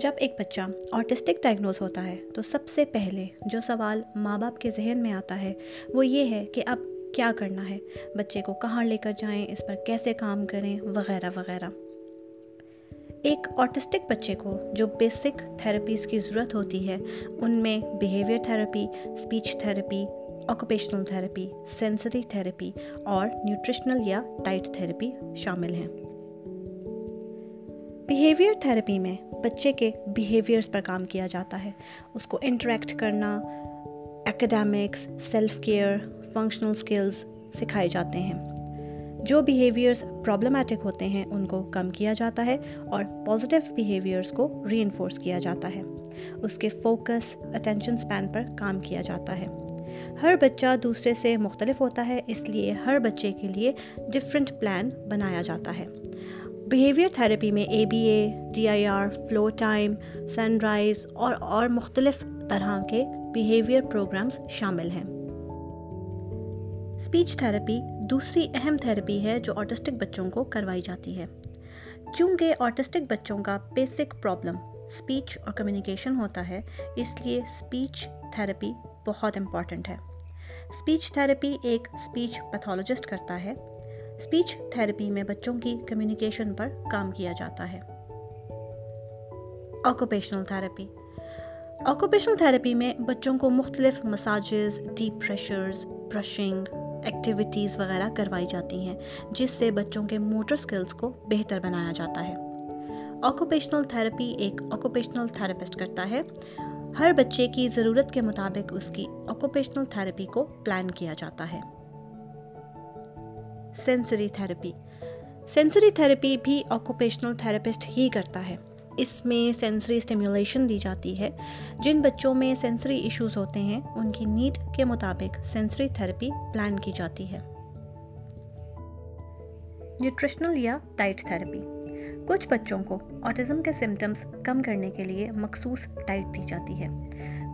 جب ایک بچہ آرٹسٹک ڈائگنوز ہوتا ہے تو سب سے پہلے جو سوال ماں باپ کے ذہن میں آتا ہے وہ یہ ہے کہ اب کیا کرنا ہے؟ بچے کو کہاں لے کر جائیں؟ اس پر کیسے کام کریں؟ وغیرہ وغیرہ۔ ایک آرٹسٹک بچے کو جو بیسک تھیراپیز کی ضرورت ہوتی ہے، ان میں behaviour therapy speech therapy occupational therapy sensory therapy اور نیوٹریشنل یا ٹائٹ تھیراپی شامل ہیں۔ بیہیویئر تھیراپی میں بچے کے بیہیویئرس پر کام کیا جاتا ہے۔ اس کو انٹریکٹ کرنا academics self care functional skills سکھائے جاتے ہیں۔ جو بیہیویئرس پرابلمٹک ہوتے ہیں، ان کو کم کیا جاتا ہے اور پازیٹیو بیہیویئرس کو ری انفورس کیا جاتا ہے۔ اس کے فوکس اٹینشن سپین پر کام کیا جاتا ہے۔ ہر بچہ دوسرے سے مختلف ہوتا ہے، اس لیے ہر بچے کے لیے ڈفرینٹ پلان بنایا جاتا ہے۔ بیہیویئر تھراپی میں A B A D I R floor time son rise اور اور مختلف طرح کے بیہیویئر پروگرامز شامل ہیں۔ اسپیچ تھراپی دوسری اہم تھراپی ہے جو آٹسٹک بچوں کو کروائی جاتی ہے۔ چونکہ آٹسٹک بچوں کا بیسک پرابلم اسپیچ اور کمیونیکیشن ہوتا ہے، اس لیے اسپیچ تھراپی بہت امپورٹنٹ ہے۔ اسپیچ تھراپی ایک اسپیچ پیتھولوجسٹ کرتا ہے۔ اسپیچ تھراپی میں بچوں کی کمیونیکیشن پر کام کیا جاتا ہے۔ آکوپیشنل تھراپی آکوپیشنل تھراپی میں بچوں کو مختلف massages, deep pressures, brushing activities وغیرہ کروائی جاتی ہیں، جس سے بچوں کے موٹر سکلز کو بہتر بنایا جاتا ہے۔ آکوپیشنل تھراپی ایک آکوپیشنل تھراپسٹ کرتا ہے۔ ہر بچے کی ضرورت کے مطابق اس کی آکوپیشنل تھراپی کو پلان کیا جاتا ہے۔ سینسری تھیراپی سینسری تھیراپی بھی آکوپیشنل تھراپسٹ ہی کرتا ہے اس میں سینسری اسٹیمیولیشن دی جاتی ہے جن بچوں میں سینسری ایشوز ہوتے ہیں ان کی نیڈ کے مطابق سینسری تھراپی پلان کی جاتی ہے نیوٹریشنل یا ڈائٹ تھراپی کچھ بچوں کو آٹزم کے سمٹمز کم کرنے کے لیے مخصوص ڈائٹ دی جاتی ہے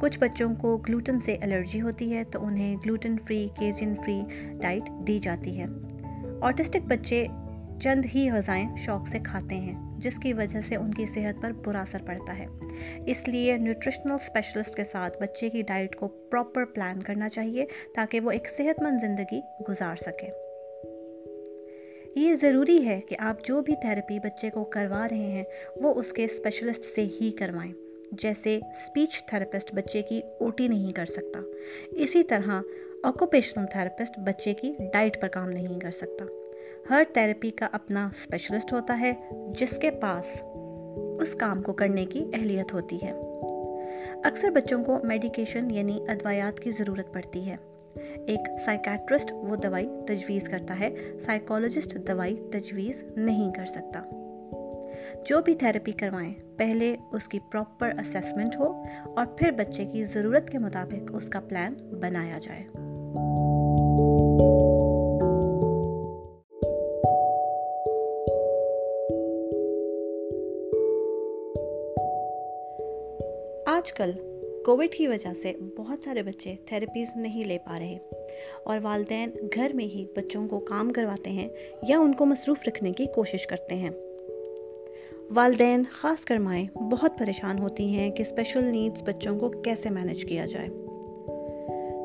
کچھ بچوں کو گلوٹن سے الرجی ہوتی ہے تو انہیں gluten free casein free diet دی جاتی ہے آٹسٹک بچے چند ہی غذائیں شوق سے کھاتے ہیں، جس کی وجہ سے ان کی صحت پر برا اثر پڑتا ہے۔ اس لیے نیوٹریشنل اسپیشلسٹ کے ساتھ بچے کی ڈائٹ کو پراپر پلان کرنا چاہیے تاکہ وہ ایک صحت مند زندگی گزار سکے۔ یہ ضروری ہے کہ آپ جو بھی تھراپی بچے کو کروا رہے ہیں، وہ اس کے اسپیشلسٹ سے ہی کروائیں۔ جیسے اسپیچ تھراپسٹ بچے کی او ٹی نہیں کر سکتا۔ اسی طرح آکوپیشنل تھراپسٹ بچے کی ڈائٹ پر کام نہیں کر سکتا۔ ہر تھراپی کا اپنا اسپیشلسٹ ہوتا ہے، جس کے پاس اس کام کو کرنے کی اہلیت ہوتی ہے۔ اکثر بچوں کو میڈیکیشن یعنی ادویات کی ضرورت پڑتی ہے۔ ایک سائیکیٹرسٹ وہ دوائی تجویز کرتا ہے سائیکالوجسٹ دوائی تجویز نہیں کر سکتا۔ جو بھی تھراپی کروائیں، پہلے اس کی پراپر اسیسمنٹ ہو اور پھر بچے کی ضرورت کے مطابق اس کا پلان بنایا جائے۔ آج کل کووڈ کی وجہ سے بہت سارے بچے تھراپیز نہیں لے پا رہے اور والدین گھر میں ہی بچوں کو کام کرواتے ہیں یا ان کو مصروف رکھنے کی کوشش کرتے ہیں۔ والدین خاص کر مائیں بہت پریشان ہوتی ہیں کہ اسپیشل نیڈس بچوں کو کیسے مینج کیا جائے۔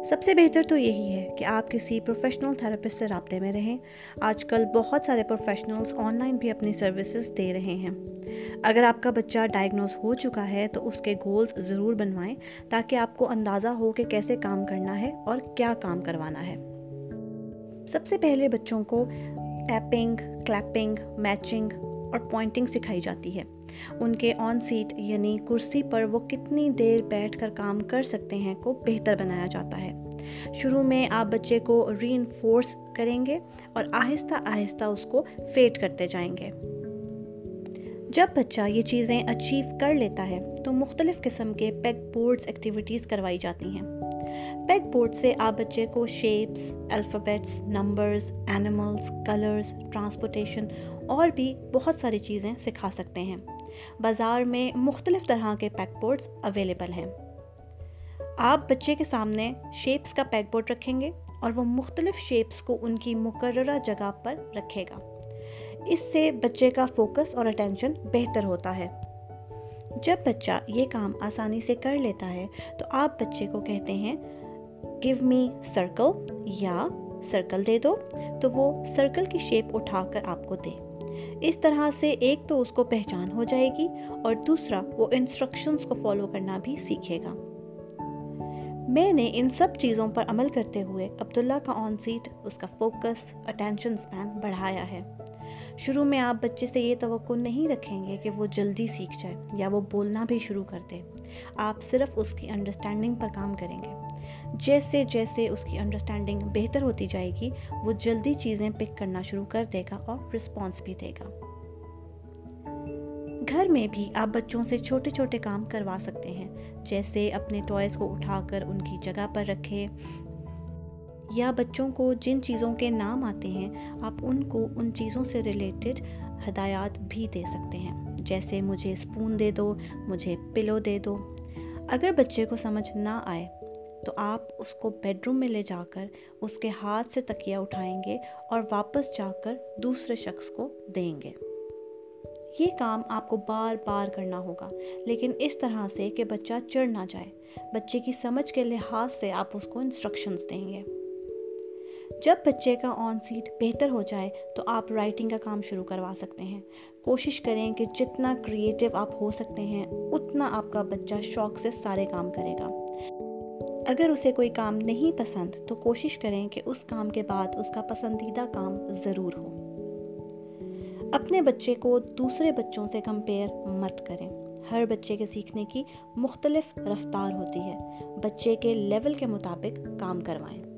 سب سے بہتر تو یہی ہے کہ آپ کسی پروفیشنل تھراپسٹ سے رابطے میں رہیں۔ آج کل بہت سارے پروفیشنلز آن لائن بھی اپنی سروسز دے رہے ہیں۔ اگر آپ کا بچہ ڈائگنوز ہو چکا ہے تو اس کے گولز ضرور بنوائیں تاکہ آپ کو اندازہ ہو کہ کیسے کام کرنا ہے اور کیا کام کروانا ہے۔ سب سے پہلے بچوں کو ٹیپنگ کلیپنگ میچنگ اور پوائنٹنگ سکھائی جاتی ہے۔ ان کے آن سیٹ یعنی کرسی پر وہ کتنی دیر بیٹھ کر کام کر سکتے ہیں کو بہتر بنایا جاتا ہے۔ شروع میں آپ بچے کو ری انفورس کریں گے اور آہستہ آہستہ اس کو فیٹ کرتے جائیں گے۔ جب بچہ یہ چیزیں اچیو کر لیتا ہے تو مختلف قسم کے پیک بورڈز ایکٹیویٹیز کروائی جاتی ہیں۔ پیک بورڈ سے آپ بچے کو shapes alphabets numbers animals colours transportation اور بھی بہت ساری چیزیں سکھا سکتے ہیں۔ بازار میں مختلف طرح کے پیک بورڈز اویلیبل ہیں۔ آپ بچے کے سامنے شیپس کا پیک بورڈ رکھیں گے اور وہ مختلف شیپس کو ان کی مقررہ جگہ پر رکھے گا۔ اس سے بچے کا فوکس اور اٹینشن بہتر ہوتا ہے۔ جب بچہ یہ کام آسانی سے کر لیتا ہے تو آپ بچے کو کہتے ہیں گیو می سرکل یا سرکل دے دو۔ تو وہ سرکل کی شیپ اٹھا کر آپ کو دے۔ اس طرح سے ایک تو اس کو پہچان ہو جائے گی اور دوسرا وہ انسٹرکشنز کو فالو کرنا بھی سیکھے گا۔ میں نے ان سب چیزوں پر عمل کرتے ہوئے عبداللہ کا آن سیٹ اس کا فوکس اٹینشن سپین بڑھایا ہے۔ شروع میں آپ بچے سے یہ توقع نہیں رکھیں گے کہ وہ جلدی سیکھ جائے یا وہ بولنا بھی شروع کر دے۔ آپ صرف اس کی انڈرسٹینڈنگ پر کام کریں گے۔ جیسے جیسے اس کی انڈرسٹینڈنگ بہتر ہوتی جائے گی، وہ جلدی چیزیں پک کرنا شروع کر دے گا اور رسپانس بھی دے گا۔ گھر میں بھی آپ بچوں سے چھوٹے چھوٹے کام کروا سکتے ہیں، جیسے اپنے ٹوائز کو اٹھا کر ان کی جگہ پر رکھے۔ یا بچوں کو جن چیزوں کے نام آتے ہیں، آپ ان کو ان چیزوں سے ریلیٹڈ ہدایات بھی دے سکتے ہیں۔ جیسے مجھے اسپون دے دو، مجھے پلو دے دو۔ اگر بچے کو سمجھ نہ آئے تو آپ اس کو بیڈ روم میں لے جا کر اس کے ہاتھ سے تکیہ اٹھائیں گے اور واپس جا کر دوسرے شخص کو دیں گے۔ یہ کام آپ کو بار بار کرنا ہوگا، لیکن اس طرح سے کہ بچہ چڑھ نہ جائے۔ بچے کی سمجھ کے لحاظ سے آپ اس کو انسٹرکشنز دیں گے۔ جب بچے کا آن سیٹ بہتر ہو جائے تو آپ رائٹنگ کا کام شروع کروا سکتے ہیں۔ کوشش کریں کہ جتنا کریٹیو آپ ہو سکتے ہیں، اتنا آپ کا بچہ شوق سے سارے کام کرے گا۔ اگر اسے کوئی کام نہیں پسند تو کوشش کریں کہ اس کام کے بعد اس کا پسندیدہ کام ضرور ہو۔ اپنے بچے کو دوسرے بچوں سے کمپیئر مت کریں۔ ہر بچے کے سیکھنے کی مختلف رفتار ہوتی ہے۔ بچے کے لیول کے مطابق کام کروائیں۔